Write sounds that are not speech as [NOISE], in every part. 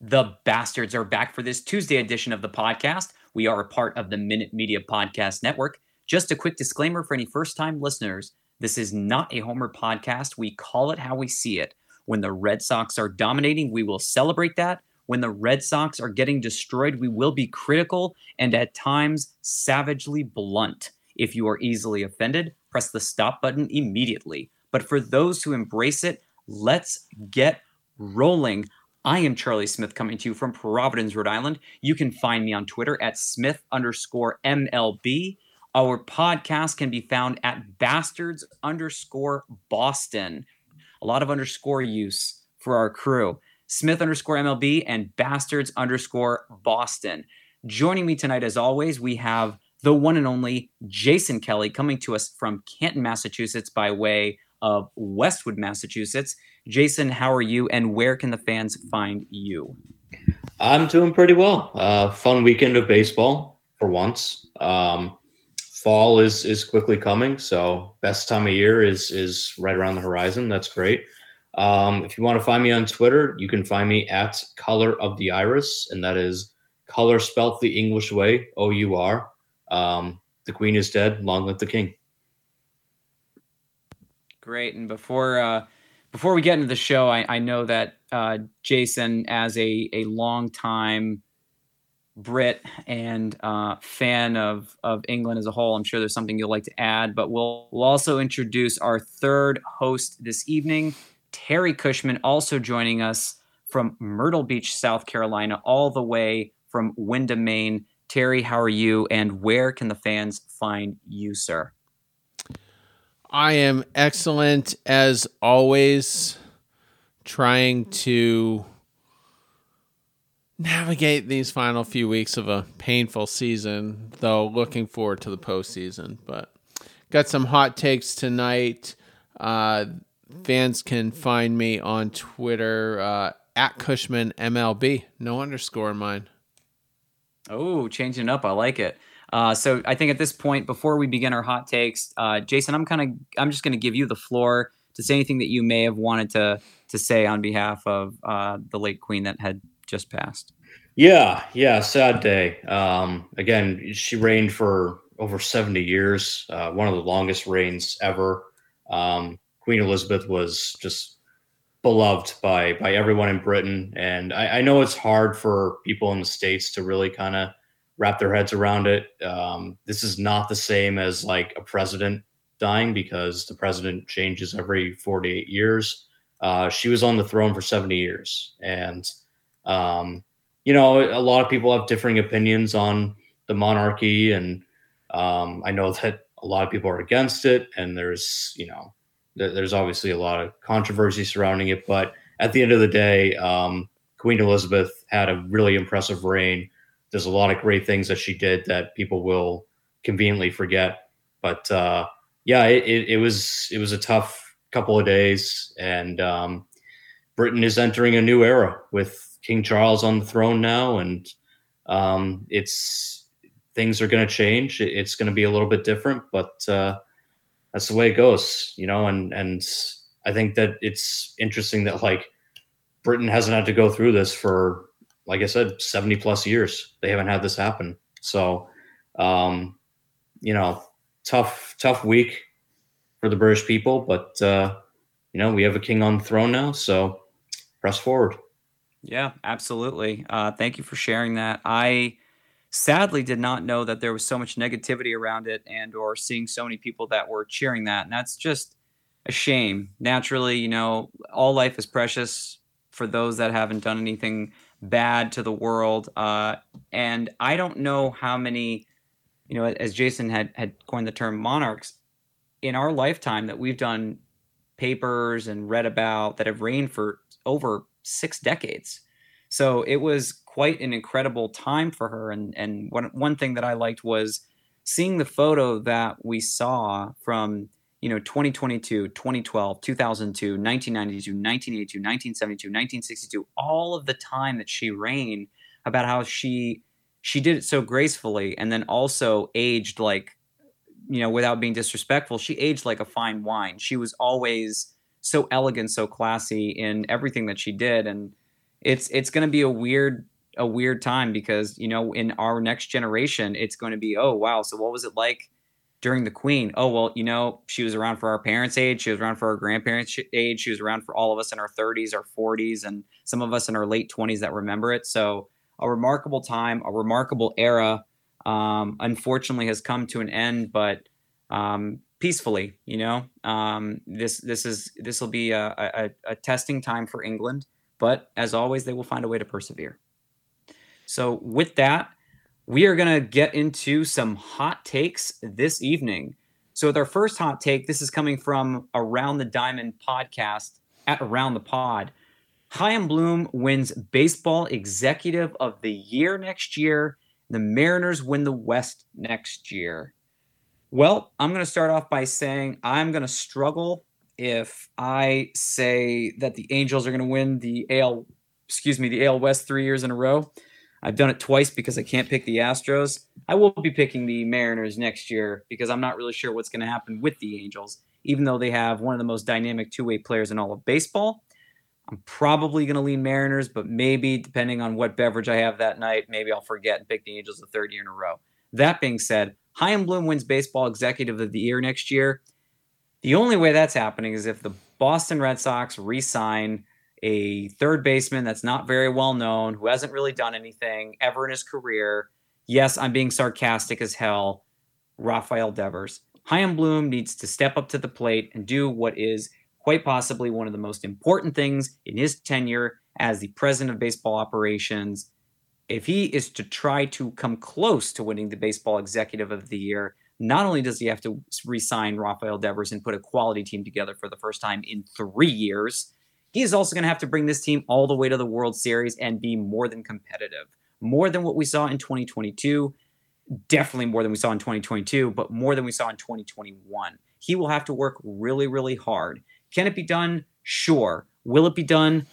The Bastards are back for this Tuesday edition of the podcast. We are a part of the Minute Media Podcast Network. Just a quick disclaimer for any first time listeners this is not a Homer podcast. We call it how we see it. When the Red Sox are dominating, we will celebrate that. When the Red Sox are getting destroyed, we will be critical and at times savagely blunt. If you are easily offended, press the stop button immediately. But for those who embrace it, let's get rolling. I am Charlie Smith coming to you from Providence, Rhode Island. You can find me on Twitter at Smith underscore MLB. Our podcast can be found at bastards underscore Boston. A lot of underscore use for our crew. Smith underscore MLB and bastards underscore Boston. Joining me tonight, as always, we have the one and only Jason Kelly coming to us from Canton, Massachusetts by way of Westwood, Massachusetts. Jason, how are you and where can the fans find you? I'm doing pretty well. Uh, fun weekend of baseball for once. Um, fall is is quickly coming, so best time of year is is right around the horizon. That's great. Um, if you want to find me on Twitter, you can find me at Color of the Iris, and that is color spelt the English way, O U R. Um, the Queen is dead. Long live the King. Great. And before uh, before we get into the show, I, I know that uh, Jason, as a a long time Brit and uh, fan of of England as a whole, I'm sure there's something you'd like to add. But we'll we'll also introduce our third host this evening, Terry Cushman, also joining us from Myrtle Beach, South Carolina, all the way from Windham, Maine. Terry, how are you? And where can the fans find you, sir? I am excellent as always, trying to navigate these final few weeks of a painful season, though looking forward to the postseason. But got some hot takes tonight. Uh, fans can find me on Twitter uh, at Cushman MLB. No underscore in mine. Oh, changing up. I like it. Uh, so I think at this point, before we begin our hot takes, uh, Jason, I'm kind of I'm just going to give you the floor to say anything that you may have wanted to to say on behalf of uh, the late queen that had just passed. Yeah, yeah, sad day. Um, again, she reigned for over 70 years, uh, one of the longest reigns ever. Um, queen Elizabeth was just beloved by by everyone in Britain, and I, I know it's hard for people in the states to really kind of wrap their heads around it. Um, this is not the same as like a president dying because the president changes every 48 years. Uh, she was on the throne for 70 years. And, um, you know, a lot of people have differing opinions on the monarchy. And um, I know that a lot of people are against it. And there's, you know, th- there's obviously a lot of controversy surrounding it. But at the end of the day, um, Queen Elizabeth had a really impressive reign there's a lot of great things that she did that people will conveniently forget. But uh, yeah, it, it, it, was it was a tough couple of days, and um, Britain is entering a new era with King Charles on the throne now, and um, it's things are going to change. It's going to be a little bit different, but uh, that's the way it goes, you know. And and I think that it's interesting that like Britain hasn't had to go through this for like I said, 70 plus years. They haven't had this happen. So, um, you know, tough, tough week for the British people, but, uh, you know, we have a king on the throne now. So press forward. Yeah, absolutely. Uh, thank you for sharing that. I sadly did not know that there was so much negativity around it and or seeing so many people that were cheering that. And that's just a shame. Naturally, you know, all life is precious for those that haven't done anything bad to the world. Uh, and I don't know how many, you know, as Jason had had coined the term monarchs in our lifetime that we've done papers and read about that have reigned for over six decades. So it was quite an incredible time for her. And and one one thing that I liked was seeing the photo that we saw from you know 2022 2012 2002 1992 1982 1972 1962 all of the time that she reigned about how she she did it so gracefully and then also aged like you know without being disrespectful she aged like a fine wine. She was always so elegant so classy in everything that she did. And it's it's going to be a weird a weird time because you know in our next generation it's going to be oh wow so what was it like during the queen. Oh well you know she was around for our parents age she was around for our grandparents age she was around for all of us in our 30s our 40s and some of us in our late 20s that remember it. So a remarkable time a remarkable era um, unfortunately has come to an end but um, peacefully you know? Um, this this is this will be a, a, a testing time for england but as always they will find a way to persevere. So, with that, we are going to get into some hot takes this evening. So, with our first hot take, this is coming from Around the Diamond podcast at Around the Pod. Chaim Bloom wins Baseball Executive of the Year next year. The Mariners win the West next year. Well, I'm going to start off by saying I'm going to struggle if I say that the Angels are going to win the AL, excuse me, the AL West three years in a row. I've done it twice because I can't pick the Astros. I will be picking the Mariners next year because I'm not really sure what's going to happen with the Angels, even though they have one of the most dynamic two way players in all of baseball. I'm probably going to lean Mariners, but maybe depending on what beverage I have that night, maybe I'll forget and pick the Angels the third year in a row. That being said, Chaim Bloom wins Baseball Executive of the Year next year. The only way that's happening is if the Boston Red Sox re sign a third baseman that's not very well known, who hasn't really done anything ever in his career. Yes, I'm being sarcastic as hell. Rafael Devers. Chaim Bloom needs to step up to the plate and do what is quite possibly one of the most important things in his tenure as the president of baseball operations. If he is to try to come close to winning the baseball executive of the year, not only does he have to re-sign Rafael Devers and put a quality team together for the first time in three years, He's also going to have to bring this team all the way to the World Series and be more than competitive, more than what we saw in 2022. Definitely more than we saw in 2022, but more than we saw in 2021. He will have to work really, really hard. Can it be done? Sure. Will it be done?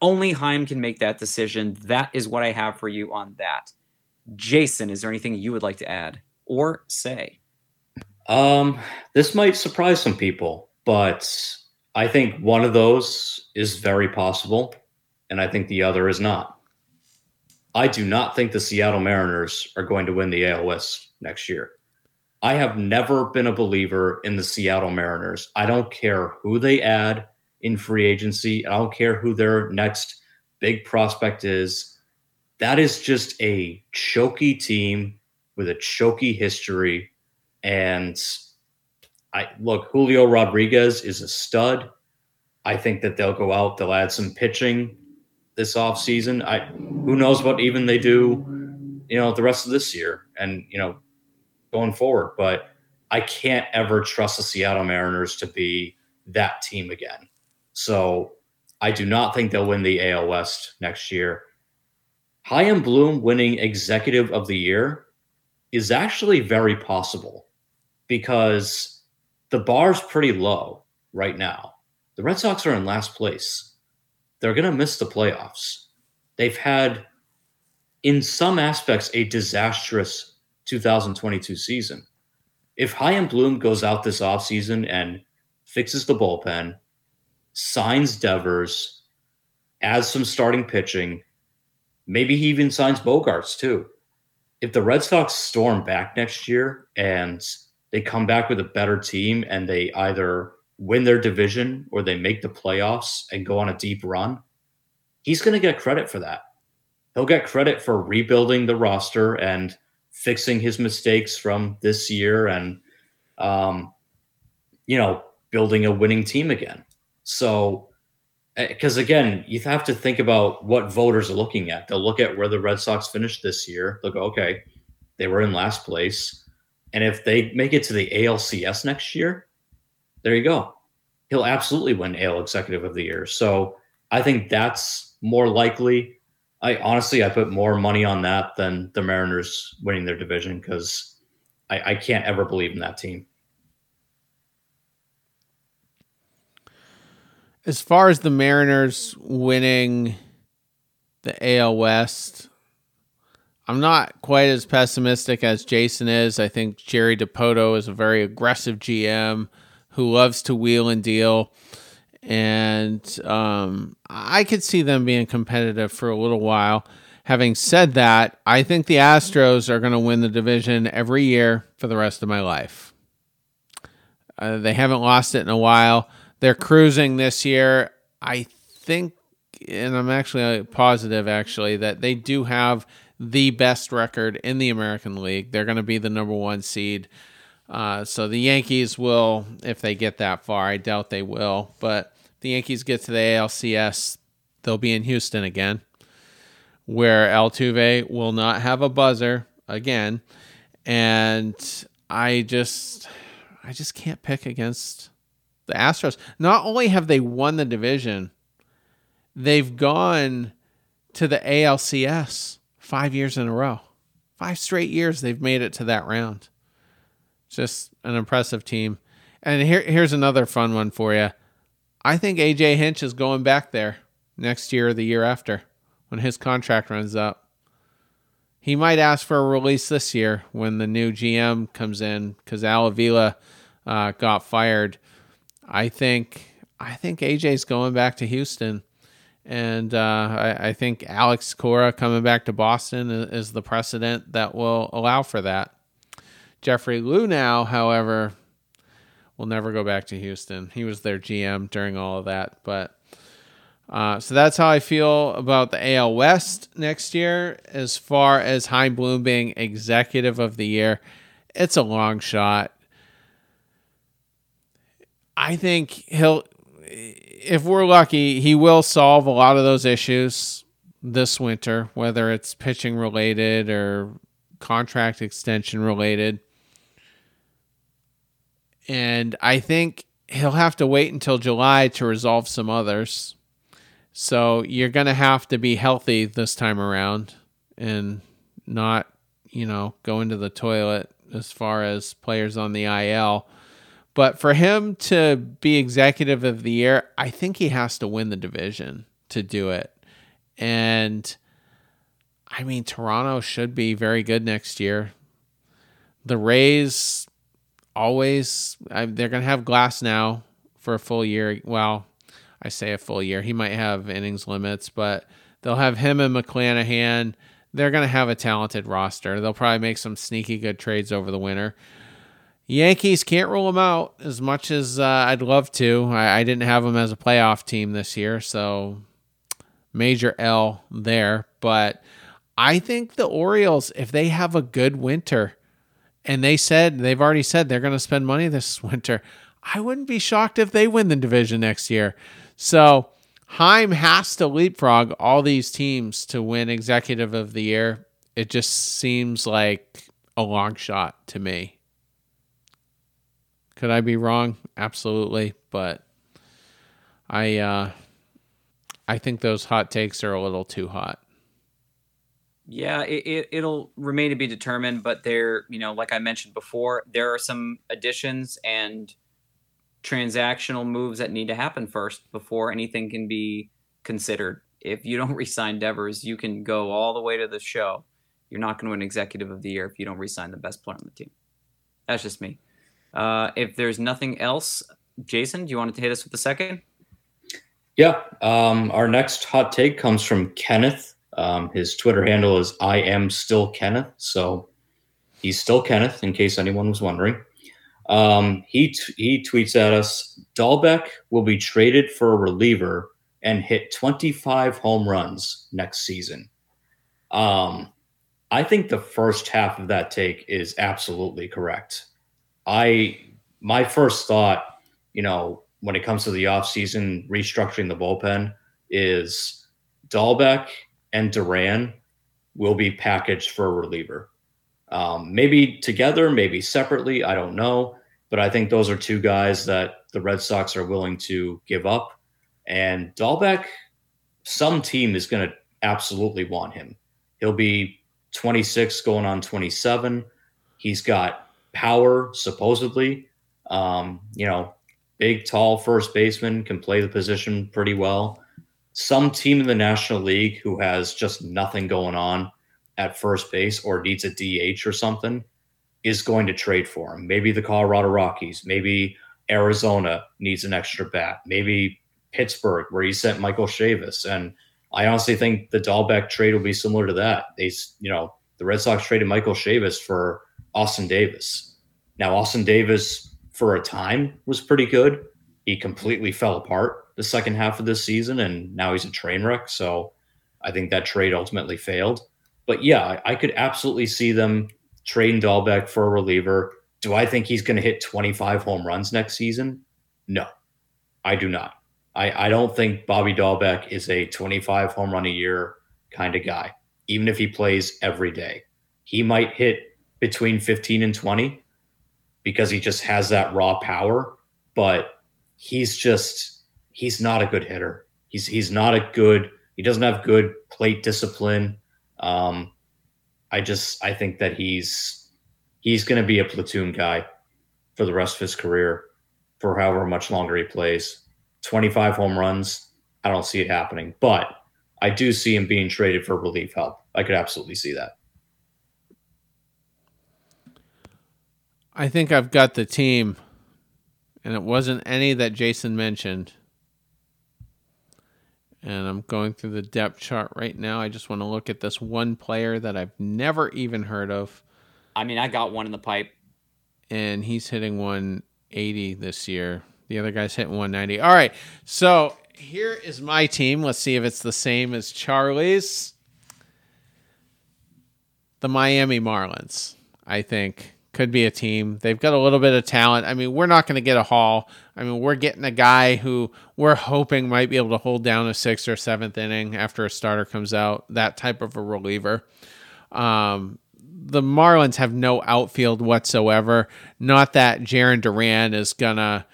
Only Chaim can make that decision. That is what I have for you on that. Jason, is there anything you would like to add or say? Um, this might surprise some people, but I think one of those is very possible, and I think the other is not. I do not think the Seattle Mariners are going to win the ALS next year. I have never been a believer in the Seattle Mariners. I don't care who they add in free agency, I don't care who their next big prospect is. That is just a choky team with a choky history. And I look, Julio Rodriguez is a stud. I think that they'll go out, they'll add some pitching this offseason. I who knows what even they do, you know, the rest of this year and you know, going forward. But I can't ever trust the Seattle Mariners to be that team again. So I do not think they'll win the AL West next year. Chaim Bloom winning executive of the year is actually very possible because the bar's pretty low right now. The Red Sox are in last place. They're going to miss the playoffs. They've had, in some aspects, a disastrous 2022 season. If Chaim Bloom goes out this offseason and fixes the bullpen, signs Devers, adds some starting pitching, maybe he even signs Bogaerts too. If the Red Sox storm back next year and they come back with a better team and they either win their division or they make the playoffs and go on a deep run, he's going to get credit for that. He'll get credit for rebuilding the roster and fixing his mistakes from this year and, um, you know, building a winning team again. So, because eh, again, you have to think about what voters are looking at. They'll look at where the Red Sox finished this year. They'll go, okay, they were in last place and if they make it to the ALCS next year, there you go. He'll absolutely win AL Executive of the Year. So I think that's more likely. I honestly, I put more money on that than the Mariners winning their division because I, I can't ever believe in that team. As far as the Mariners winning the AL West, I'm not quite as pessimistic as Jason is. I think Jerry Dipoto is a very aggressive GM who loves to wheel and deal. and um, I could see them being competitive for a little while. Having said that, I think the Astros are going to win the division every year for the rest of my life. Uh, they haven't lost it in a while. They're cruising this year. I think, and I'm actually positive actually, that they do have the best record in the American League. They're going to be the number one seed. Uh, so the Yankees will, if they get that far, I doubt they will, but the Yankees get to the ALCS, they'll be in Houston again, where Altuve will not have a buzzer again, and I just, I just can't pick against the Astros. Not only have they won the division, they've gone to the ALCS five years in a row. Five straight years they've made it to that round. Just an impressive team. And here, here's another fun one for you. I think AJ Hinch is going back there next year or the year after when his contract runs up. He might ask for a release this year when the new GM comes in because Al Avila uh, got fired. I think I think AJ's going back to Houston, and uh, I, I, think Alex Cora coming back to Boston is, the precedent that will allow for that. Jeffrey Luhnow, however, will never go back to Houston. He was their GM during all of that. But uh, so that's how I feel about the AL West next year. As far as Chaim Bloom being executive of the year, it's a long shot. I think he'll, if we're lucky, he will solve a lot of those issues this winter, whether it's pitching related or contract extension related. And I think he'll have to wait until July to resolve some others. So you're going to have to be healthy this time around and not, you know, go into the toilet as far as players on the IL. But for him to be executive of the year, I think he has to win the division to do it. And I mean, Toronto should be very good next year. The Rays always I, they're going to have Glasnow for a full year. Well, I say a full year. He might have innings limits, but they'll have him and McClanahan. They're going to have a talented roster. They'll probably make some sneaky good trades over the winter. Yankees can't rule them out as much as uh, I'd love to. I, I didn't have them as a playoff team this year, so major L there. But I think the Orioles, if they have a good winter, and they said they've already said they're going to spend money this [LAUGHS] winter. I wouldn't be shocked if they win the division next year. So Chaim has to leapfrog all these teams to win executive of the year. It just seems like a long shot to me. Could I be wrong? Absolutely, but I uh I think those hot takes are a little too hot. Yeah, it, it will remain to be determined, but there, you know, like I mentioned before, there are some additions and transactional moves that need to happen first before anything can be considered. If you don't [LAUGHS] resign Devers, you can go all the way to the show. You're not going to win Executive of the Year if you don't resign the best player on the team. That's just me. Uh, if there's nothing else, Jason, do you want to hit us with the second? Yeah. Um, our next hot take comes from Kenneth um, his Twitter handle is I am still Kenneth. So he's still Kenneth, in case anyone was wondering. Um, he t- he tweets at us: Dalbec will be traded for a reliever and hit 25 home runs next season. Um, I think the first half of that take is absolutely correct. I my first thought, you know, when it comes to the offseason restructuring the bullpen is Dalbec and Duran will be packaged for a reliever. Um, maybe together, maybe separately. I don't know. But I think those are two guys that the Red Sox are willing to give up. And Dalbec, some team is going to absolutely want him. He'll be 26 going on 27. He's got power, supposedly. Um, you know, big, tall first baseman, can play the position pretty well some team in the National League who has just nothing going on at first base or needs a DH or something is going to trade for him. Maybe the Colorado Rockies, maybe Arizona needs an extra bat, maybe Pittsburgh, where he sent Michael Chavis. And I honestly think the Dalbec trade will be similar to that. They, you know, the Red Sox traded Michael Chavis for Austin Davis. Now, Austin Davis, for a time, was pretty good. He completely fell apart the second half of this season, and now he's a train wreck. So I think that trade ultimately failed. But yeah, I could absolutely see them trading Dalbec for a reliever. Do I think he's going to hit 25 home runs next season? No, I do not. I, I don't think Bobby Dalbec is a 25 home run a year kind of guy, even if he plays every day. He might hit between 15 and 20 because he just has that raw power, but he's just he's not a good hitter. He's he's not a good he doesn't have good plate discipline. Um, I just I think that he's he's going to be a platoon guy for the rest of his career for however much longer he plays. 25 home runs, I don't see it happening, but I do see him being traded for relief help. I could absolutely see that. I think I've got the team, and it wasn't any that Jason mentioned. And I'm going through the depth chart right now. I just want to look at this one player that I've never even heard of. I mean, I got one in the pipe. And he's hitting 180 this year. The other guy's hitting 190. All right. So here is my team. Let's see if it's the same as Charlie's. The Miami Marlins, I think could be a team. They've got a little bit of talent. I mean, we're not going to get a haul. I mean, we're getting a guy who we're hoping might be able to hold down a sixth or seventh inning after a starter comes out, that type of a reliever. Um, the Marlins have no outfield whatsoever. Not that Jarren Duran is going to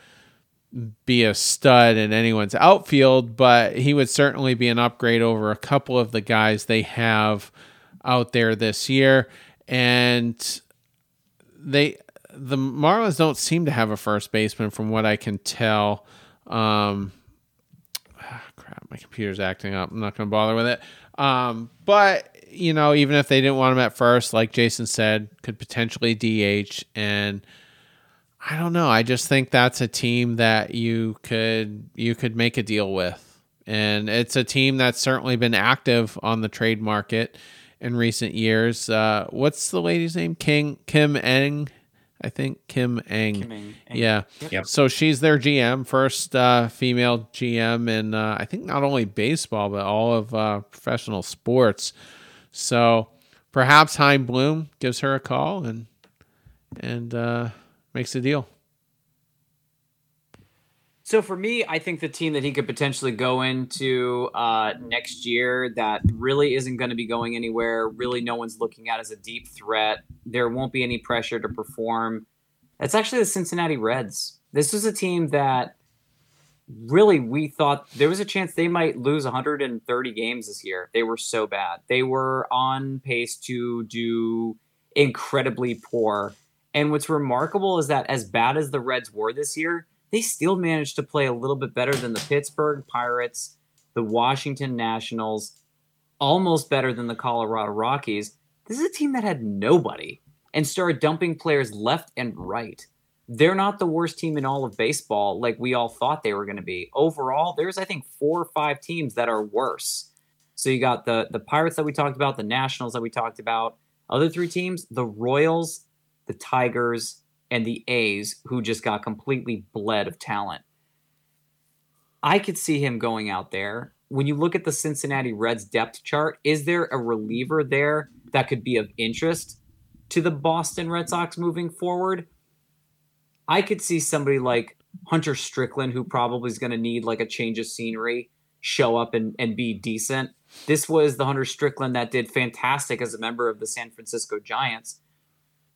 be a stud in anyone's outfield, but he would certainly be an upgrade over a couple of the guys they have out there this year. And they the Marlins don't seem to have a first baseman from what I can tell. Um, ah, crap, my computer's acting up. I'm not going to bother with it. Um, but you know, even if they didn't want him at first, like Jason said, could potentially DH. And I don't know. I just think that's a team that you could you could make a deal with. And it's a team that's certainly been active on the trade market in recent years. Uh, what's the lady's name? King Kim Eng, I think Kim Ng. Kim Eng. Yeah. Yep. So she's their GM, first uh, female GM in uh, I think not only baseball but all of uh, professional sports. So perhaps Chaim Bloom gives her a call and and uh, makes a deal. So for me, I think the team that he could potentially go into uh, next year that really isn't going to be going anywhere, really no one's looking at as a deep threat. There won't be any pressure to perform. It's actually the Cincinnati Reds. This was a team that really we thought there was a chance they might lose 130 games this year. They were so bad. They were on pace to do incredibly poor. And what's remarkable is that as bad as the Reds were this year, they still managed to play a little bit better than the Pittsburgh Pirates, the Washington Nationals, almost better than the Colorado Rockies. This is a team that had nobody and started dumping players left and right. They're not the worst team in all of baseball like we all thought they were going to be. Overall, there's I think four or five teams that are worse. So you got the the Pirates that we talked about, the Nationals that we talked about. Other three teams, the Royals, the Tigers, and the A's, who just got completely bled of talent. I could see him going out there. When you look at the Cincinnati Reds depth chart, is there a reliever there that could be of interest to the Boston Red Sox moving forward? I could see somebody like Hunter Strickland, who probably is going to need like a change of scenery, show up and, and be decent. This was the Hunter Strickland that did fantastic as a member of the San Francisco Giants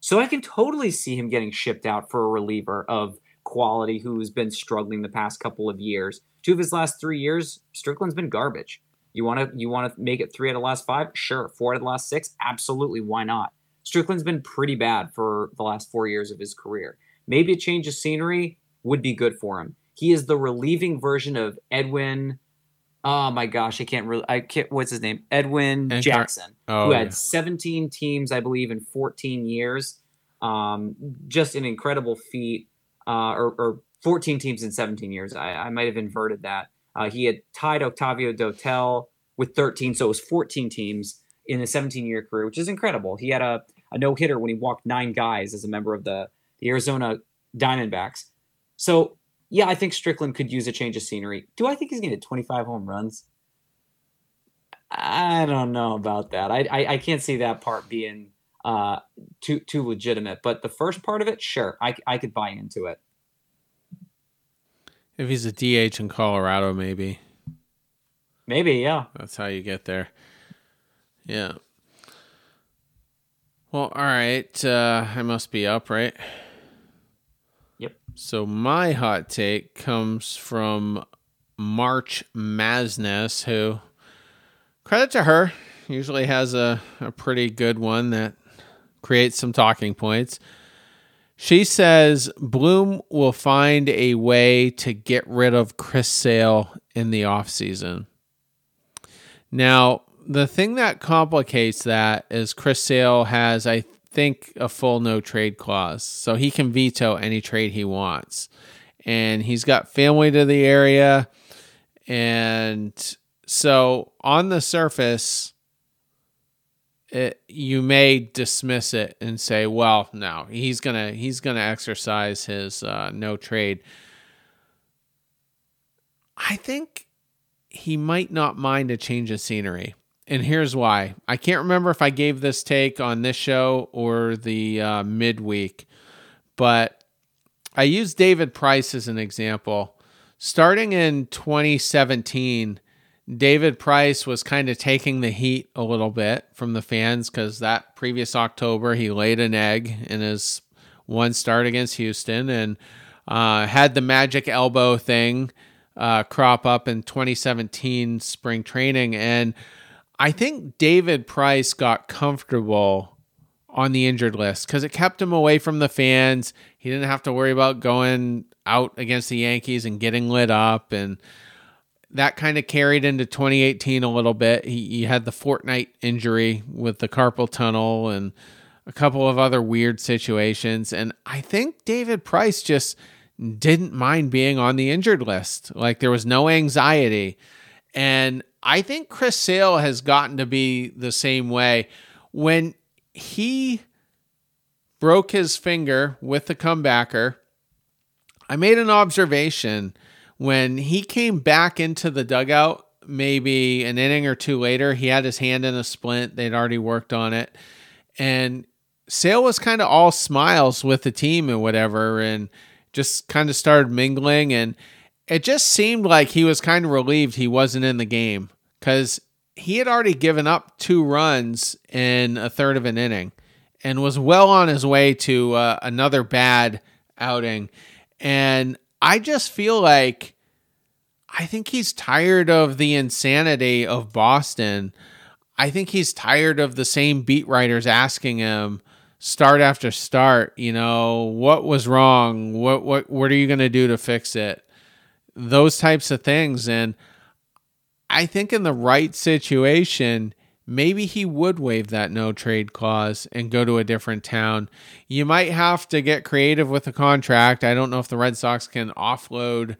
so I can totally see him getting shipped out for a reliever of quality who's been struggling the past couple of years. Two of his last three years, Strickland's been garbage. You want to you want to make it three out of the last five? Sure. Four out of the last six? Absolutely. Why not? Strickland's been pretty bad for the last four years of his career. Maybe a change of scenery would be good for him. He is the relieving version of Edwin. Oh my gosh, I can't really. I can't. What's his name? Edwin Jackson, oh, who had yeah. 17 teams, I believe, in 14 years. Um, just an incredible feat. Uh, or, or 14 teams in 17 years. I, I might have inverted that. Uh, he had tied Octavio Dotel with 13, so it was 14 teams in a 17 year career, which is incredible. He had a, a no hitter when he walked nine guys as a member of the, the Arizona Diamondbacks. So, yeah, I think Strickland could use a change of scenery. Do I think he's going to hit 25 home runs? I don't know about that. I, I, I can't see that part being uh, too too legitimate. But the first part of it, sure, I, I could buy into it. If he's a DH in Colorado, maybe. Maybe, yeah. That's how you get there. Yeah. Well, all right. Uh, I must be up, right? So my hot take comes from March Masness, who credit to her, usually has a, a pretty good one that creates some talking points. She says Bloom will find a way to get rid of Chris Sale in the offseason. Now, the thing that complicates that is Chris Sale has, I think, a full no trade clause. So he can veto any trade he wants. And he's got family to the area. And so on the surface, it, you may dismiss it and say, "Well, no, he's gonna he's gonna exercise his uh, no trade." I think he might not mind a change of scenery, and here's why. I can't remember if I gave this take on this show or the uh, midweek, but I used David Price as an example. Starting in 2017 David Price was kind of taking the heat a little bit from the fans because that previous October he laid an egg in his one start against Houston and uh, had the magic elbow thing uh, crop up in 2017 spring training. And I think David Price got comfortable on the injured list because it kept him away from the fans. He didn't have to worry about going out against the Yankees and getting lit up and that kind of carried into 2018 a little bit. He, he, had the fortnight injury with the carpal tunnel and a couple of other weird situations. And I think David Price just didn't mind being on the injured list. Like there was no anxiety. And I think Chris Sale has gotten to be the same way. When he broke his finger with the comebacker, I made an observation when he came back into the dugout, maybe an inning or two later, he had his hand in a splint. They'd already worked on it. And Sale was kind of all smiles with the team and whatever, and just kind of started mingling. And it just seemed like he was kind of relieved he wasn't in the game because he had already given up two runs in a third of an inning and was well on his way to uh, another bad outing. And I just feel like I think he's tired of the insanity of Boston. I think he's tired of the same beat writers asking him start after start, you know, what was wrong? What what what are you going to do to fix it? Those types of things and I think in the right situation, maybe he would waive that no trade clause and go to a different town. You might have to get creative with the contract. I don't know if the Red Sox can offload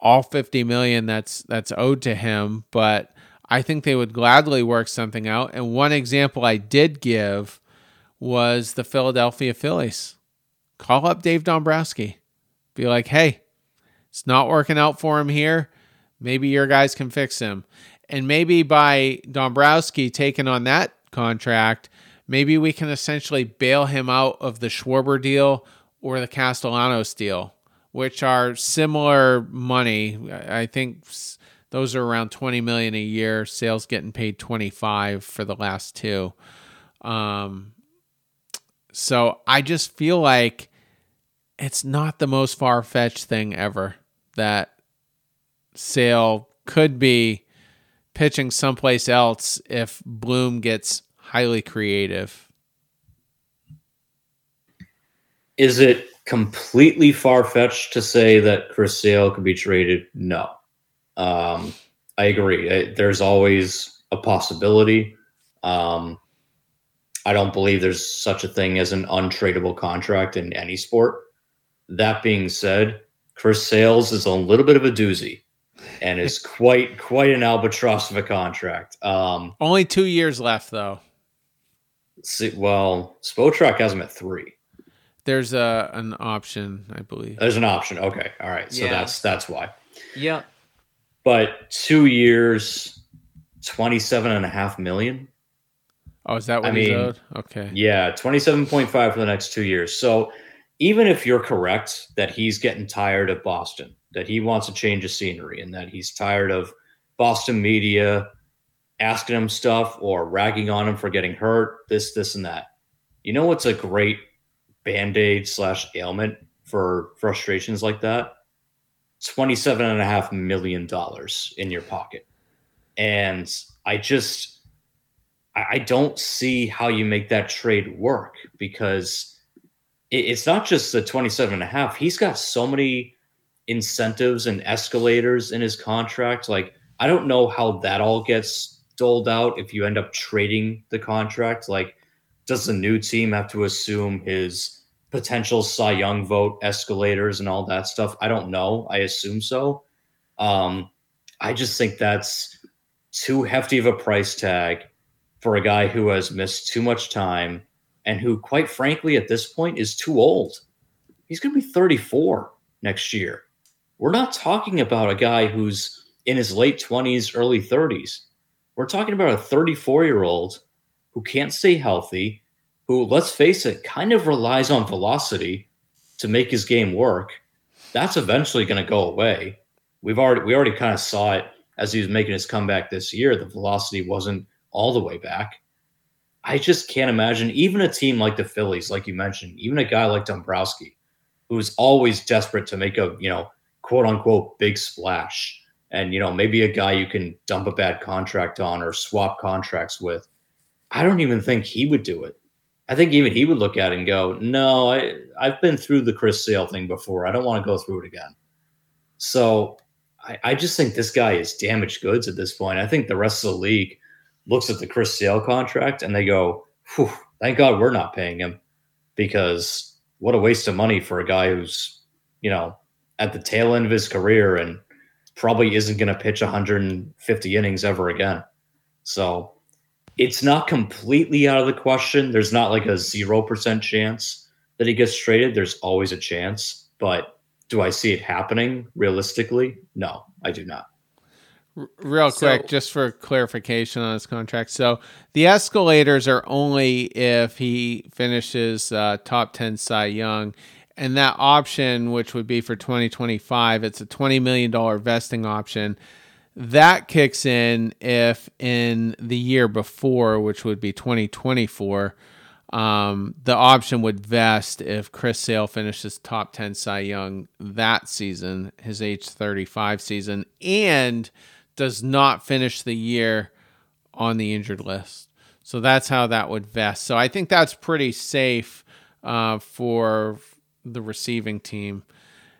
all 50 million that's that's owed to him, but I think they would gladly work something out. And one example I did give was the Philadelphia Phillies. Call up Dave Dombrowski. Be like, "Hey, it's not working out for him here. Maybe your guys can fix him." And maybe by Dombrowski taking on that contract, maybe we can essentially bail him out of the Schwarber deal or the Castellanos deal, which are similar money. I think those are around 20 million a year. Sales getting paid 25 for the last two. Um, so I just feel like it's not the most far fetched thing ever that Sale could be pitching someplace else if Bloom gets highly creative. Is it completely far fetched to say that Chris Sale could be traded? No. Um, I agree. There's always a possibility. Um, I don't believe there's such a thing as an untradeable contract in any sport. That being said, Chris Sales is a little bit of a doozy. and is [LAUGHS] quite quite an albatross of a contract. Um, Only two years left, though. See, well, Spotrac has him at three. There's a an option, I believe. There's an option. Okay, all right. So Yeah. that's that's why. Yeah. But two years, 27 and a half million. Oh, is that what I he's mean, owed? Okay. Yeah, 27.5 for the next two years. So even if you're correct that he's getting tired of Boston, that he wants a change of scenery, and that he's tired of Boston media asking him stuff or ragging on him for getting hurt, this, this, and that. You know what's a great band aid slash ailment for frustrations like that? Twenty-seven and a half million dollars in your pocket. And I just I don't see how you make that trade work because it's not just the 27 and a half. He's got so many incentives and escalators in his contract. Like, I don't know how that all gets doled out if you end up trading the contract. Like, does the new team have to assume his potential Cy Young vote escalators and all that stuff? I don't know. I assume so. Um, I just think that's too hefty of a price tag for a guy who has missed too much time and who, quite frankly, at this point is too old. He's going to be 34 next year. We're not talking about a guy who's in his late 20s, early 30s. We're talking about a 34 year old who can't stay healthy, who, let's face it, kind of relies on velocity to make his game work. That's eventually going to go away. We've already we already kind of saw it as he was making his comeback this year. The velocity wasn't all the way back. I just can't imagine even a team like the Phillies, like you mentioned, even a guy like Dombrowski, who's always desperate to make a you know quote unquote big splash, and you know maybe a guy you can dump a bad contract on or swap contracts with. I don't even think he would do it. I think even he would look at it and go, "No, I I've been through the Chris Sale thing before. I don't want to go through it again." So I, I just think this guy is damaged goods at this point. I think the rest of the league looks at the Chris Sale contract and they go, thank God we're not paying him because what a waste of money for a guy who's, you know, at the tail end of his career and probably isn't going to pitch 150 innings ever again. So it's not completely out of the question. There's not like a 0% chance that he gets traded. There's always a chance. But do I see it happening realistically? No, I do not. Real So- quick, just for clarification on his contract. So the escalators are only if he finishes uh, top 10 Cy Young. And that option, which would be for 2025, it's a $20 million vesting option. That kicks in if in the year before, which would be 2024, um, the option would vest if Chris Sale finishes top 10 Cy Young that season, his age 35 season, and does not finish the year on the injured list. So that's how that would vest. So I think that's pretty safe uh, for the receiving team.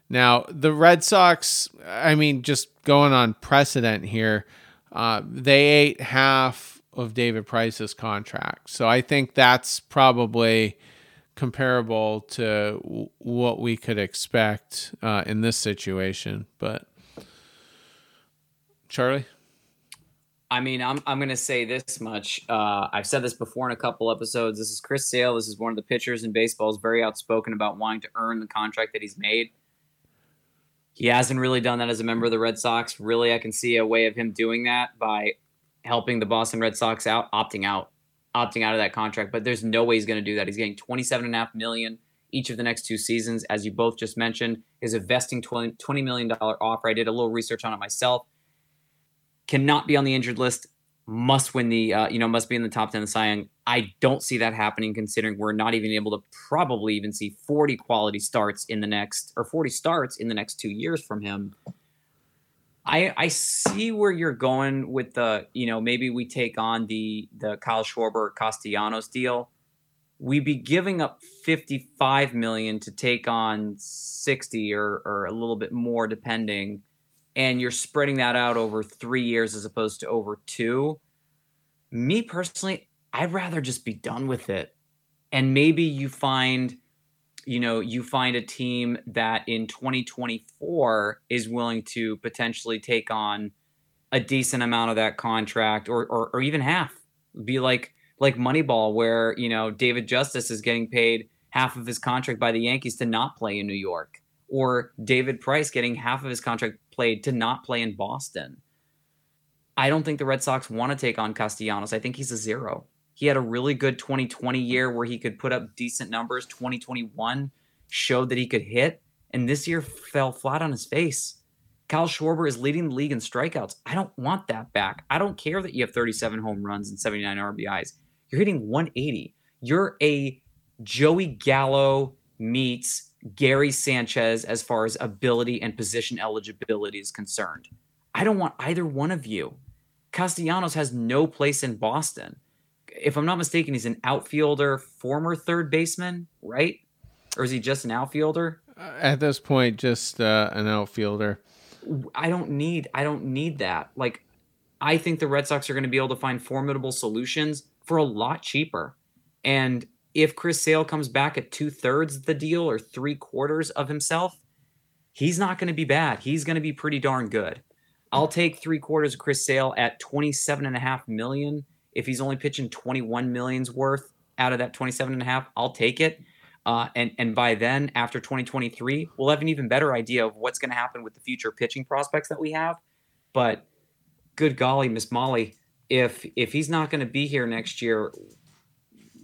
Now, the Red Sox, I mean, just going on precedent here, uh, they ate half of David Price's contract. So I think that's probably comparable to w- what we could expect uh, in this situation. But, Charlie? I mean, I'm I'm gonna say this much. Uh, I've said this before in a couple episodes. This is Chris Sale. This is one of the pitchers in baseball. is very outspoken about wanting to earn the contract that he's made. He hasn't really done that as a member of the Red Sox. Really, I can see a way of him doing that by helping the Boston Red Sox out, opting out, opting out of that contract. But there's no way he's going to do that. He's getting 27 and a half million each of the next two seasons, as you both just mentioned. Is a vesting 20, $20 million offer. I did a little research on it myself cannot be on the injured list, must win the, uh, you know, must be in the top 10 of the Cy Young. I don't see that happening considering we're not even able to probably even see 40 quality starts in the next, or 40 starts in the next two years from him. I, I see where you're going with the, you know, maybe we take on the the Kyle Schwarber Castellanos deal. We'd be giving up 55 million to take on 60 or, or a little bit more depending and you're spreading that out over three years as opposed to over two. Me personally, I'd rather just be done with it. And maybe you find you know, you find a team that in 2024 is willing to potentially take on a decent amount of that contract or, or, or even half. Be like like Moneyball, where you know David Justice is getting paid half of his contract by the Yankees to not play in New York, or David Price getting half of his contract played to not play in Boston. I don't think the Red Sox want to take on Castellanos. I think he's a zero. He had a really good 2020 year where he could put up decent numbers. 2021 showed that he could hit, and this year fell flat on his face. Kyle Schwarber is leading the league in strikeouts. I don't want that back. I don't care that you have 37 home runs and 79 RBIs. You're hitting 180. You're a Joey Gallo meets Gary Sanchez as far as ability and position eligibility is concerned. I don't want either one of you. Castellanos has no place in Boston. If I'm not mistaken, he's an outfielder, former third baseman, right? Or is he just an outfielder? Uh, at this point, just uh, an outfielder. I don't need I don't need that. Like I think the Red Sox are going to be able to find formidable solutions for a lot cheaper. And if Chris Sale comes back at two thirds the deal or three quarters of himself, he's not going to be bad. He's going to be pretty darn good. I'll take three quarters of Chris Sale at 27 and a half million. If he's only pitching 21 millions worth out of that 27 and a half, I'll take it. Uh, and and by then, after 2023, we'll have an even better idea of what's going to happen with the future pitching prospects that we have. But good golly, Miss Molly, if if he's not going to be here next year,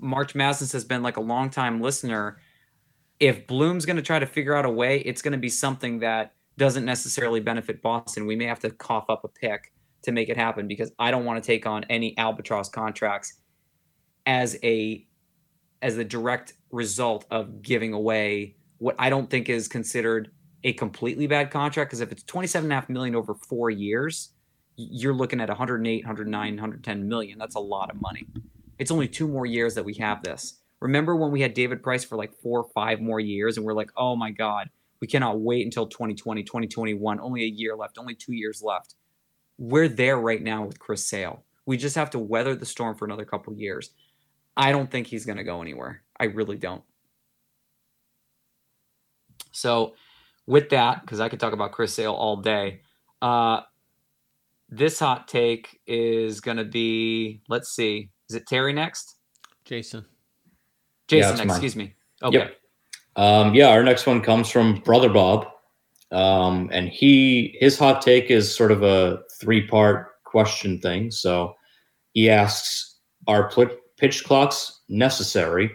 March Madness has been like a long time listener. If Bloom's going to try to figure out a way, it's going to be something that doesn't necessarily benefit Boston. We may have to cough up a pick to make it happen because I don't want to take on any albatross contracts as a as the direct result of giving away what I don't think is considered a completely bad contract. Because if it's 27 and a half million over four years, you're looking at 108, 109, 110 million. That's a lot of money. It's only two more years that we have this. Remember when we had David Price for like four or five more years and we're like, oh my God, we cannot wait until 2020, 2021, only a year left, only two years left. We're there right now with Chris Sale. We just have to weather the storm for another couple years. I don't think he's going to go anywhere. I really don't. So, with that, because I could talk about Chris Sale all day, uh, this hot take is going to be let's see, is it Terry next? Jason. Jason, yeah, excuse me. Okay. Yep. Um, yeah, our next one comes from Brother Bob. Um, and he his hot take is sort of a three part question thing. So he asks, Are pitch clocks necessary?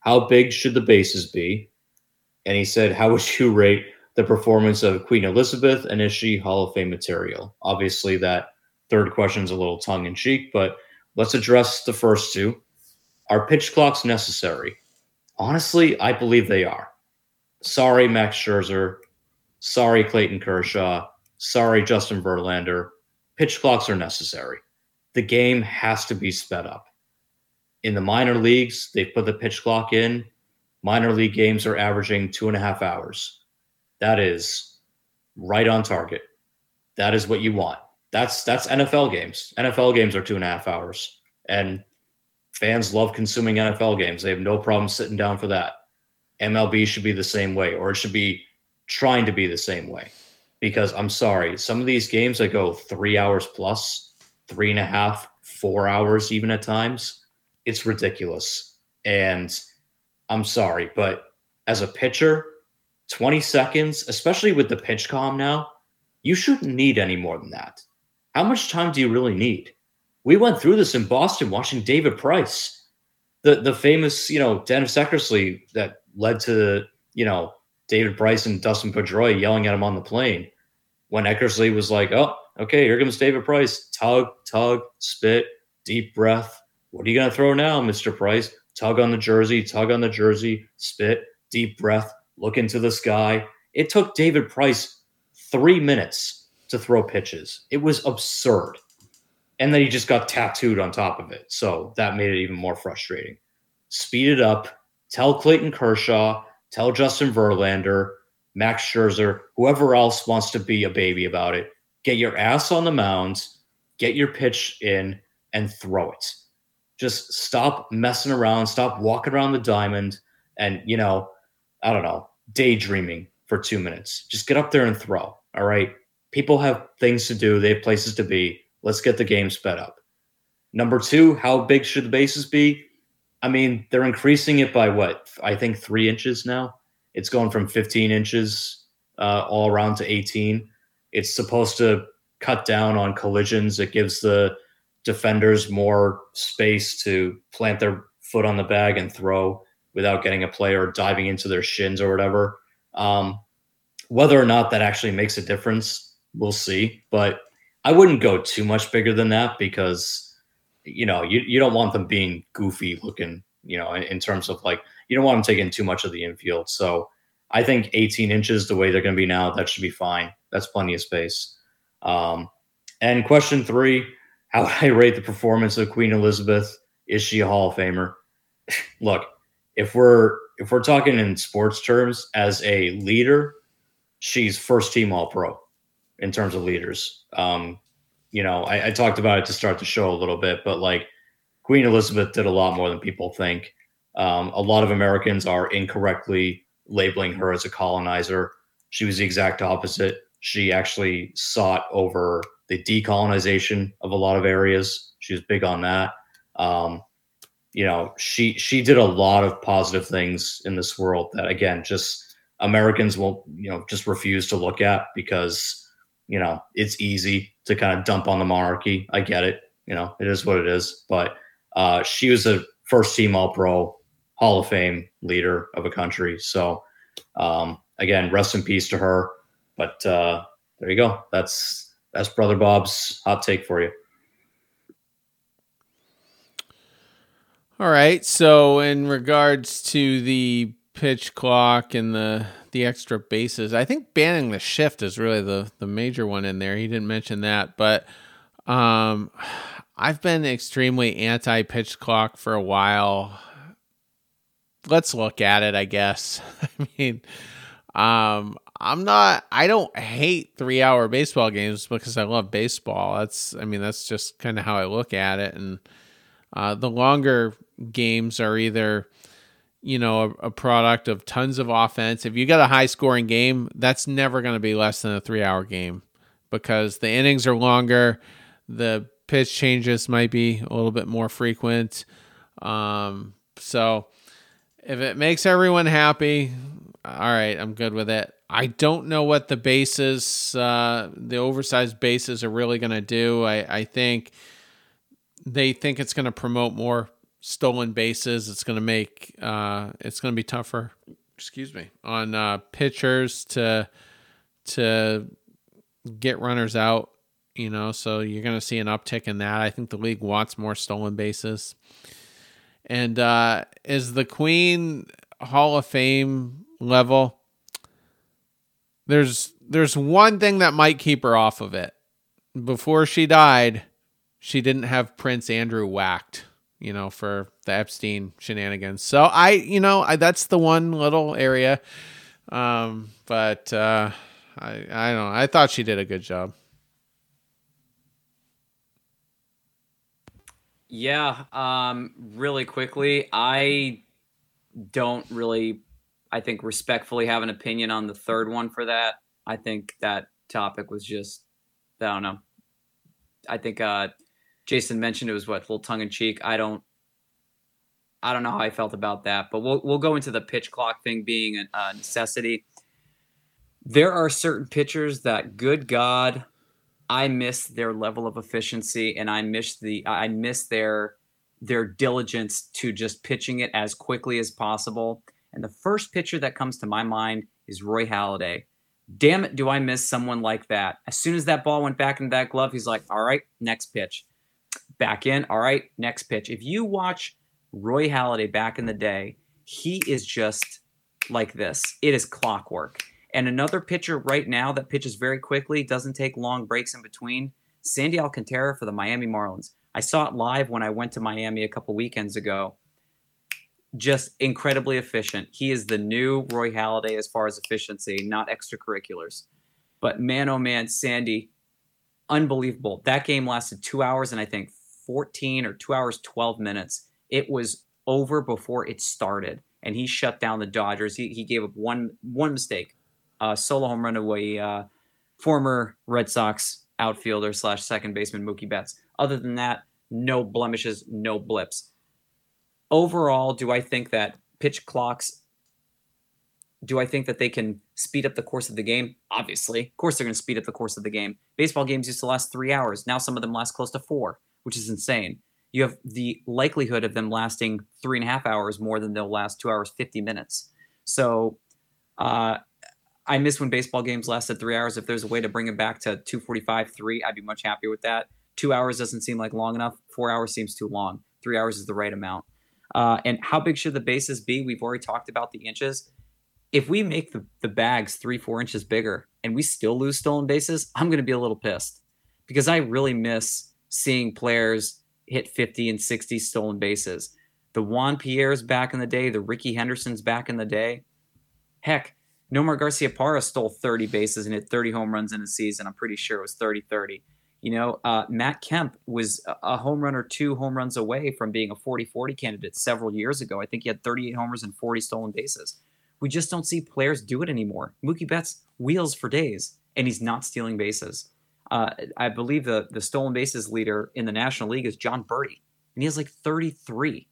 How big should the bases be? And he said, How would you rate the performance of Queen Elizabeth and is she Hall of Fame material? Obviously, that third question is a little tongue in cheek, but let's address the first two. Are pitch clocks necessary? Honestly, I believe they are. Sorry, Max Scherzer. Sorry, Clayton Kershaw. Sorry, Justin Verlander. Pitch clocks are necessary. The game has to be sped up. In the minor leagues, they put the pitch clock in. Minor league games are averaging two and a half hours. That is right on target. That is what you want. That's that's NFL games. NFL games are two and a half hours, and fans love consuming NFL games. They have no problem sitting down for that. MLB should be the same way, or it should be trying to be the same way. Because I'm sorry, some of these games that go three hours plus, three and a half, four hours, even at times, it's ridiculous. And I'm sorry, but as a pitcher, 20 seconds, especially with the PitchCom now, you shouldn't need any more than that. How much time do you really need? We went through this in Boston watching David Price, the the famous, you know, Dennis Eckersley that led to, you know, David Price and Dustin Pedroia yelling at him on the plane. When Eckersley was like, oh, okay, here comes David Price. Tug, tug, spit, deep breath. What are you going to throw now, Mr. Price? Tug on the jersey, tug on the jersey, spit, deep breath, look into the sky. It took David Price three minutes to throw pitches. It was absurd. And then he just got tattooed on top of it. So that made it even more frustrating. Speed it up. Tell Clayton Kershaw, tell Justin Verlander, Max Scherzer, whoever else wants to be a baby about it. Get your ass on the mound, get your pitch in, and throw it. Just stop messing around, stop walking around the diamond, and you know, I don't know, daydreaming for two minutes. Just get up there and throw. All right. People have things to do, they have places to be. Let's get the game sped up. Number two, how big should the bases be? I mean, they're increasing it by what? I think three inches now. It's going from 15 inches uh, all around to 18. It's supposed to cut down on collisions. It gives the defenders more space to plant their foot on the bag and throw without getting a player diving into their shins or whatever. Um, whether or not that actually makes a difference, we'll see. But I wouldn't go too much bigger than that because you know you, you don't want them being goofy looking. You know, in, in terms of like you don't want them taking too much of the infield. So I think 18 inches, the way they're going to be now, that should be fine. That's plenty of space. Um, and question three: How [LAUGHS] would I rate the performance of Queen Elizabeth? Is she a Hall of Famer? [LAUGHS] Look, if we're if we're talking in sports terms, as a leader, she's first team All Pro in terms of leaders. Um, you know, I, I, talked about it to start the show a little bit, but like Queen Elizabeth did a lot more than people think. Um, a lot of Americans are incorrectly labeling her as a colonizer. She was the exact opposite. She actually sought over the decolonization of a lot of areas. She was big on that. Um, you know, she she did a lot of positive things in this world that again, just Americans will you know just refuse to look at because you know it's easy to kind of dump on the monarchy. I get it. You know, it is what it is. But uh, she was a first team All Pro, Hall of Fame leader of a country. So um, again, rest in peace to her. But uh, there you go. That's that's brother Bob's hot take for you. All right. So, in regards to the pitch clock and the the extra bases, I think banning the shift is really the the major one in there. He didn't mention that, but um, I've been extremely anti pitch clock for a while. Let's look at it. I guess. [LAUGHS] I mean, um, I'm not. I don't hate three hour baseball games because I love baseball. That's. I mean, that's just kind of how I look at it, and uh, the longer games are either you know a, a, product of tons of offense. If you got a high scoring game that's never going to be less than a three hour game because the innings are longer the pitch changes might be a little bit more frequent. Um, so if it makes everyone happy all right i'm good with it. I don't know what the bases uh, the oversized bases are really going to do. I, I think they think it's going to promote more stolen bases. It's going to make uh, it's going to be tougher. Excuse me on uh, pitchers to to get runners out. You know, so you're going to see an uptick in that. I think the league wants more stolen bases. And uh, is the Queen Hall of Fame level? There's there's one thing that might keep her off of it. Before she died, she didn't have Prince Andrew whacked you know, for the Epstein shenanigans. So I, you know, I, that's the one little area. Um, but uh, I, I don't know. I thought she did a good job. Yeah. Um, really quickly, I don't really, I think, respectfully have an opinion on the third one for that. I think that topic was just, I don't know. I think uh, Jason mentioned it was what a little tongue in cheek. I don't I don't know how I felt about that, but we'll we'll go into the pitch clock thing being a, a necessity. There are certain pitchers that, good God, I miss their level of efficiency, and I miss the I miss their their diligence to just pitching it as quickly as possible. And the first pitcher that comes to my mind is Roy Halladay. Damn it, do I miss someone like that? As soon as that ball went back into that glove, he's like, "All right, next pitch." Back in. All right, next pitch. If you watch Roy Halladay back in the day, he is just like this. It is clockwork. And another pitcher right now that pitches very quickly, doesn't take long breaks in between, Sandy Alcantara for the Miami Marlins. I saw it live when I went to Miami a couple weekends ago. Just incredibly efficient. He is the new Roy Halladay as far as efficiency, not extracurriculars. But man, oh man, Sandy, unbelievable. That game lasted two hours and I think 14 or two hours, 12 minutes. It was over before it started. and he shut down the Dodgers. He, he gave up one one mistake, uh, solo home run away, uh, former Red Sox outfielder slash second baseman Mookie Betts. Other than that, no blemishes, no blips. Overall, do I think that pitch clocks? Do I think that they can speed up the course of the game? Obviously, of course, they're going to speed up the course of the game. Baseball games used to last three hours. Now some of them last close to four, which is insane you have the likelihood of them lasting three and a half hours more than they'll last two hours, 50 minutes. So uh, I miss when baseball games lasted three hours. If there's a way to bring it back to 245, three, I'd be much happier with that. Two hours doesn't seem like long enough. Four hours seems too long. Three hours is the right amount. Uh, and how big should the bases be? We've already talked about the inches. If we make the, the bags three, four inches bigger and we still lose stolen bases, I'm going to be a little pissed because I really miss seeing players hit 50 and 60 stolen bases. The Juan Pierre's back in the day, the Rickey Henderson's back in the day. Heck, Nomar Garciaparra stole 30 bases and hit 30 home runs in a season. I'm pretty sure it was 30 30. You know, uh, Matt Kemp was a home run or two home runs away from being a 40 40 candidate several years ago. I think he had 38 homers and 40 stolen bases. We just don't see players do it anymore. Mookie Betts wheels for days, and he's not stealing bases. Uh, I believe the the stolen bases leader in the National League is Jon Berti, and he has like 33.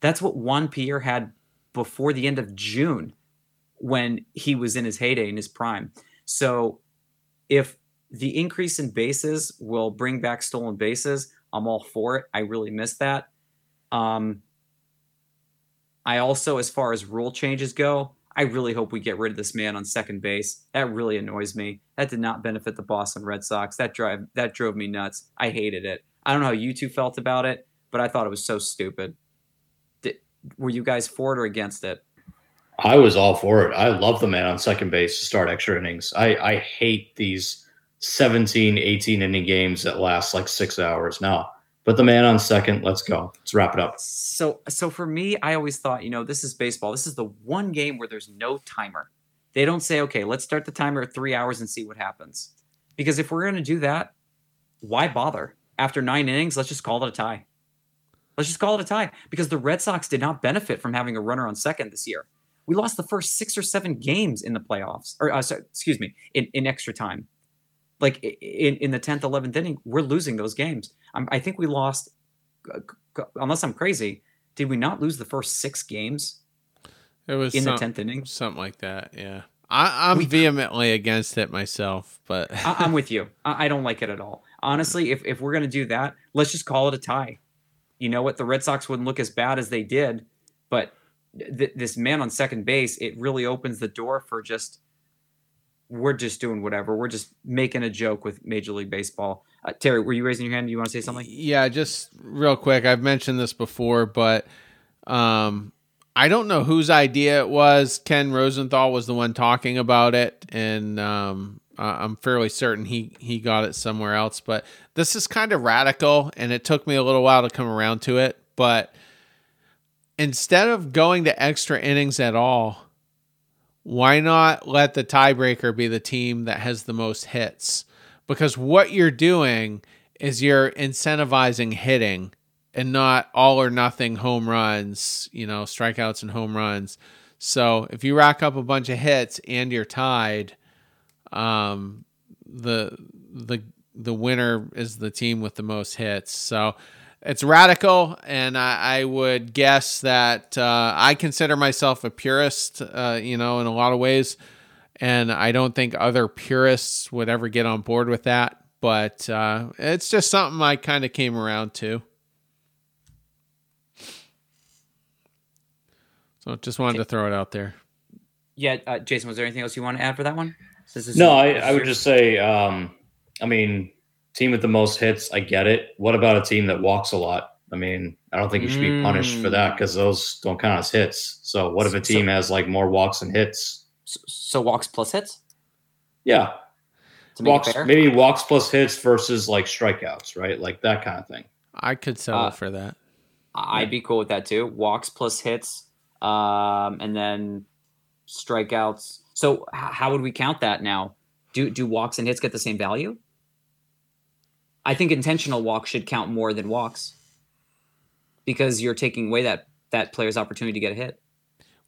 That's what Juan Pierre had before the end of June when he was in his heyday in his prime. So if the increase in bases will bring back stolen bases, I'm all for it. I really miss that. Um, I also, as far as rule changes go, I really hope we get rid of this man on second base. That really annoys me. That did not benefit the Boston Red Sox. That drive that drove me nuts. I hated it. I don't know how you two felt about it, but I thought it was so stupid. Did, were you guys for it or against it? I was all for it. I love the man on second base to start extra innings. I, I hate these 17, 18 inning games that last like six hours. Now, Put the man on second. Let's go. Let's wrap it up. So, so for me, I always thought, you know, this is baseball. This is the one game where there's no timer. They don't say, okay, let's start the timer at three hours and see what happens. Because if we're going to do that, why bother? After nine innings, let's just call it a tie. Let's just call it a tie because the Red Sox did not benefit from having a runner on second this year. We lost the first six or seven games in the playoffs, or uh, sorry, excuse me, in, in extra time. Like in, in the 10th, 11th inning, we're losing those games. I'm, i think we lost, uh, unless I'm crazy, did we not lose the first six games? It was in some, the 10th inning? Something like that, yeah. I, am vehemently against it myself, but I, am [LAUGHS] with you. I, I, don't like it at all. Honestly, if, if we're going to do that, let's just call it a tie. You know what? The Red Sox wouldn't look as bad as they did, but th- this man on second base, it really opens the door for just we're just doing whatever. We're just making a joke with Major League Baseball. Uh, Terry, were you raising your hand? Do you want to say something? Yeah, just real quick. I've mentioned this before, but um, I don't know whose idea it was. Ken Rosenthal was the one talking about it, and um, I'm fairly certain he he got it somewhere else. But this is kind of radical, and it took me a little while to come around to it. But instead of going to extra innings at all why not let the tiebreaker be the team that has the most hits? Because what you're doing is you're incentivizing hitting and not all or nothing home runs, you know, strikeouts and home runs. So if you rack up a bunch of hits and you're tied, um, the the the winner is the team with the most hits. So it's radical, and I, I would guess that uh, I consider myself a purist, uh, you know, in a lot of ways, and I don't think other purists would ever get on board with that. But uh, it's just something I kind of came around to. So just wanted to throw it out there. Yeah, uh, Jason, was there anything else you want to add for that one? no, I, I would just say, um, I mean, team with the most hits, I get it. What about a team that walks a lot? I mean, I don't think you should be punished for that because those don't count as hits. So what if a team so, has like more walks and hits? So, so walks plus hits? Yeah. Walks, maybe walks plus hits versus like strikeouts, right? Like that kind of thing. I could settle uh, for that. I'd be cool with that too. Walks plus hits, um, and then strikeouts. So h- how would we count that now? Do do walks and hits get the same value? I think intentional walks should count more than walks because you're taking away that that player's opportunity to get a hit.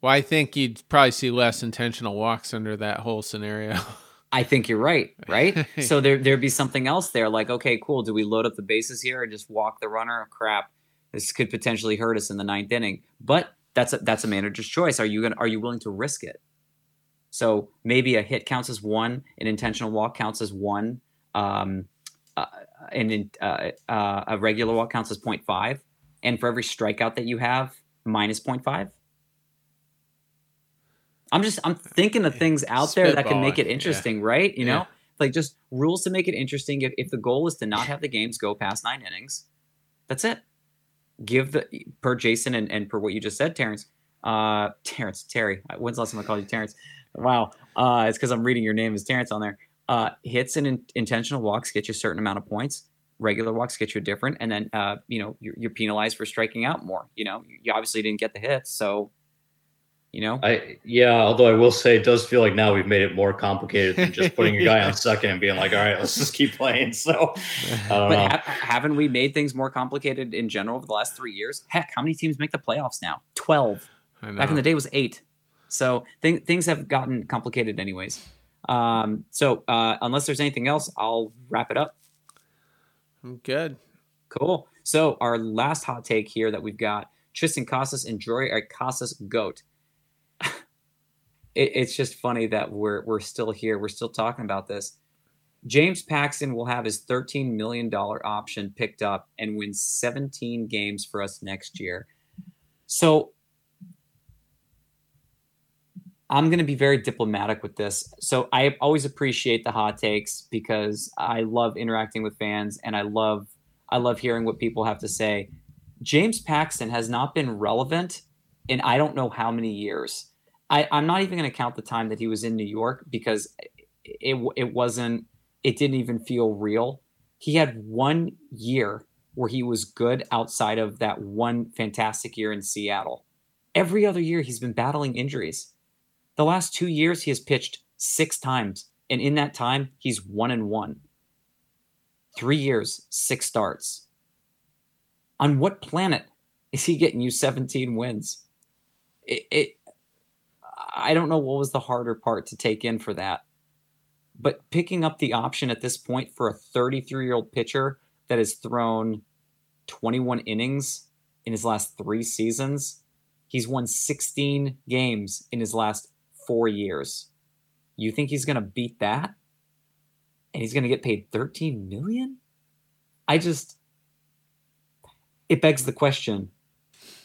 Well, I think you'd probably see less intentional walks under that whole scenario. [LAUGHS] I think you're right, right? [LAUGHS] so there there'd be something else there, like, okay, cool. Do we load up the bases here and just walk the runner? Crap, this could potentially hurt us in the ninth inning. But that's a that's a manager's choice. Are you gonna are you willing to risk it? So maybe a hit counts as one, an intentional walk counts as one, um, uh, and uh, uh, a regular walk counts as 0.5, and for every strikeout that you have, minus 0.5. I'm just I'm thinking of things out there that can make it interesting, yeah. right? You yeah. know, like just rules to make it interesting. If, if the goal is to not have the games go past nine innings, that's it. Give the per Jason and, and per what you just said, Terrence. Uh, Terrence Terry. When's the last time I called you Terrence? Wow. Uh, it's because I'm reading your name as Terrence on there. Uh, hits and in, intentional walks get you a certain amount of points. Regular walks get you a different, and then uh, you know you're, you're penalized for striking out more. You know, you obviously didn't get the hits, so you know. I yeah, although I will say it does feel like now we've made it more complicated than just putting a guy on [LAUGHS] second and being like, all right, let's just keep playing. So, but ha- haven't we made things more complicated in general over the last three years? Heck, how many teams make the playoffs now? Twelve. Back in the day it was eight. So th- things have gotten complicated, anyways. Um, so uh, unless there's anything else, I'll wrap it up. I'm good. Cool. So our last hot take here that we've got: Triston Casas and Joey Casas goat. it, it's just funny that we're we're still here. We're still talking about this. James Paxton will have his $13 million option picked up and win 17 games for us next year. So I'm going to be very diplomatic with this. So I always appreciate the hot takes because I love interacting with fans and I love I love hearing what people have to say. James Paxton has not been relevant in I don't know how many years. I, I'm not even going to count the time that he was in New York because it it wasn't it didn't even feel real. He had one year where he was good outside of that one fantastic year in Seattle. Every other year he's been battling injuries. The last two years, he has pitched six times, and in that time, he's one and one. Three years, six starts. On what planet is he getting you 17 wins? It, it I don't know what was the harder part to take in for that. But picking up the option at this point for a 33 year old pitcher that has thrown 21 innings in his last three seasons, he's won 16 games in his last four years. You think he's going to beat that? And he's going to get paid 13 million? I just it begs the question.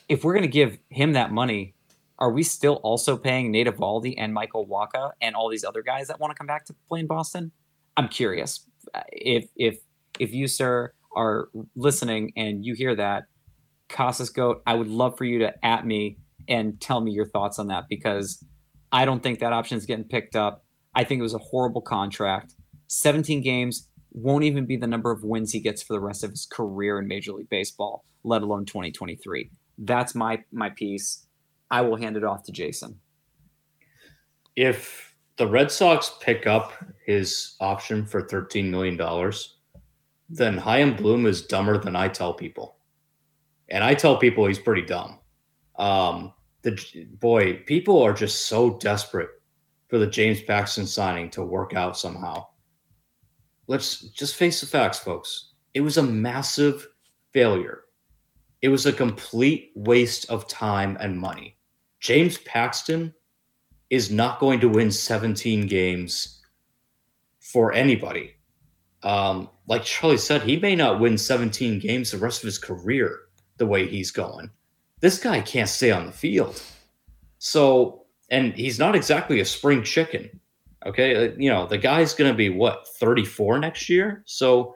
If we're going to give him that money, are we still also paying Nate Eovaldi and Michael Wacha and all these other guys that want to come back to play in Boston? I'm curious. If if if you sir are listening and you hear that, Casas Goat, I would love for you to at me and tell me your thoughts on that because I don't think that option is getting picked up. I think it was a horrible contract. 17 games won't even be the number of wins he gets for the rest of his career in Major League Baseball, let alone 2023. That's my my piece. I will hand it off to Jason. If the Red Sox pick up his option for $13 million, then Chaim Bloom is dumber than I tell people. And I tell people he's pretty dumb. Um, the boy, people are just so desperate for the James Paxton signing to work out somehow. Let's just face the facts, folks. It was a massive failure. It was a complete waste of time and money. James Paxton is not going to win 17 games for anybody. Um, like Charlie said, he may not win 17 games the rest of his career the way he's going this guy can't stay on the field. So, and he's not exactly a spring chicken. Okay. Uh, you know, the guy's going to be what, 34 next year? So,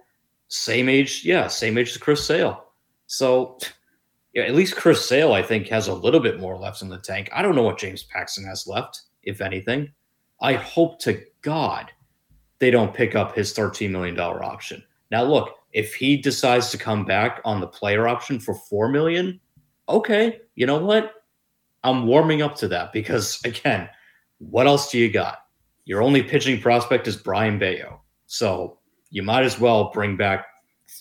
same age. Yeah. Same age as Chris Sale. So, yeah, at least Chris Sale, I think, has a little bit more left in the tank. I don't know what James Paxton has left, if anything. I hope to God they don't pick up his $13 million option. Now, look, if he decides to come back on the player option for $4 million, okay, you know what? I'm warming up to that because [LAUGHS] again, what else do you got? Your only pitching prospect is Brayan Bello. So you might as well bring back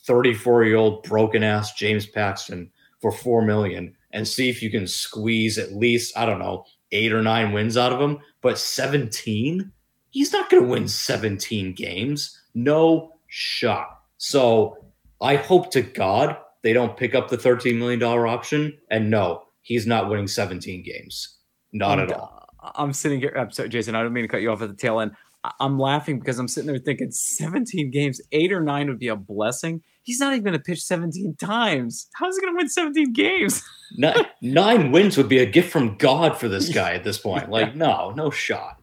34 year old broken ass James Paxton for four million and see if you can squeeze at least, I don't know, eight or nine wins out of him, but 17, he's not going to win 17 games. No shot. So I hope to God they don't pick up the $13 million option. And no, he's not winning 17 games. Not at all. I'm sitting here. I'm sorry, Jason. I don't mean to cut you off at the tail end. I'm laughing because I'm sitting there thinking 17 games, eight or nine would be a blessing. He's not even going to pitch 17 times. How is he going to win 17 games? nine, nine [LAUGHS] wins would be a gift from God for this guy at this point. Like, no, no shot.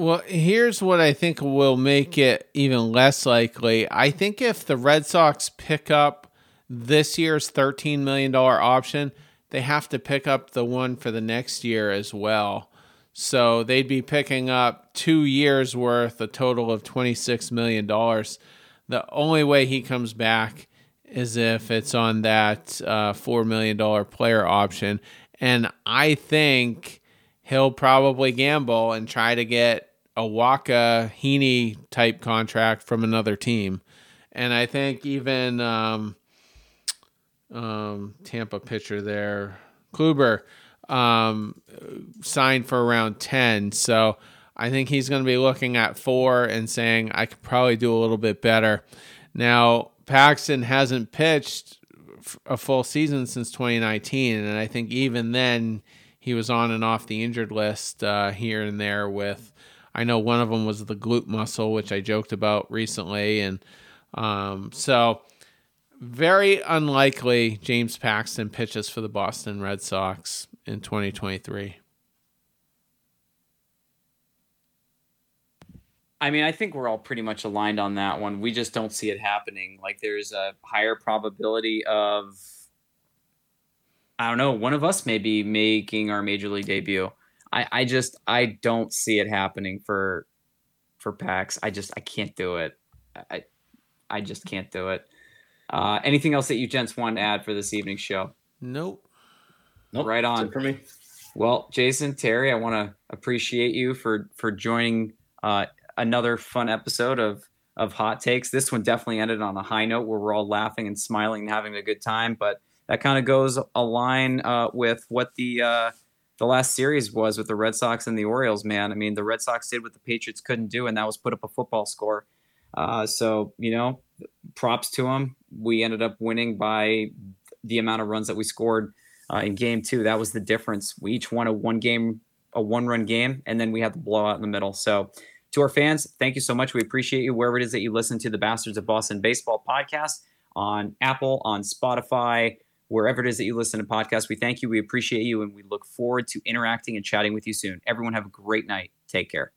Well, here's what I think will make it even less likely. I think if the Red Sox pick up this year's $13 million option, they have to pick up the one for the next year as well. So they'd be picking up two years worth, a total of $26 million. The only way he comes back is if it's on that uh, $4 million player option. And I think he'll probably gamble and try to get a Wacha Heaney type contract from another team. And I think even um, um, Tampa pitcher there, Kluber, um, signed for around 10. So I think he's going to be looking at four and saying, I could probably do a little bit better. Now, Paxton hasn't pitched a full season since 2019. And I think even then, he was on and off the injured list uh, here and there with I know one of them was the glute muscle, which I joked about recently, and um, so very unlikely James Paxton pitches for the Boston Red Sox in 2023. I mean, I think we're all pretty much aligned on that one. We just don't see it happening. Like, there's a higher probability of, I don't know, one of us maybe making our major league debut. I, I just I don't see it happening for for Pax. I just I can't do it. I I just can't do it. Uh, anything else that you gents want to add for this evening's show? Nope. Nope. Right on for me. Well, Jason, Terry, I want to appreciate you for for joining uh, another fun episode of of Hot Takes. This one definitely ended on a high note where we're all laughing and smiling and having a good time. But that kind of goes a line uh, with what the uh, the last series was with the Red Sox and the Orioles, man. I mean, the Red Sox did what the Patriots couldn't do, and that was put up a football score. Uh, so, you know, props to them. We ended up winning by the amount of runs that we scored uh, in game two. That was the difference. We each won a one game, a one run game, and then we had the blowout in the middle. So, to our fans, thank you so much. We appreciate you wherever it is that you listen to the Bastards of Boston Baseball podcast on Apple, on Spotify, wherever it is that you listen to podcasts. We thank you. We appreciate you. And we look forward to interacting and chatting with you soon. Everyone have a great night. Take care.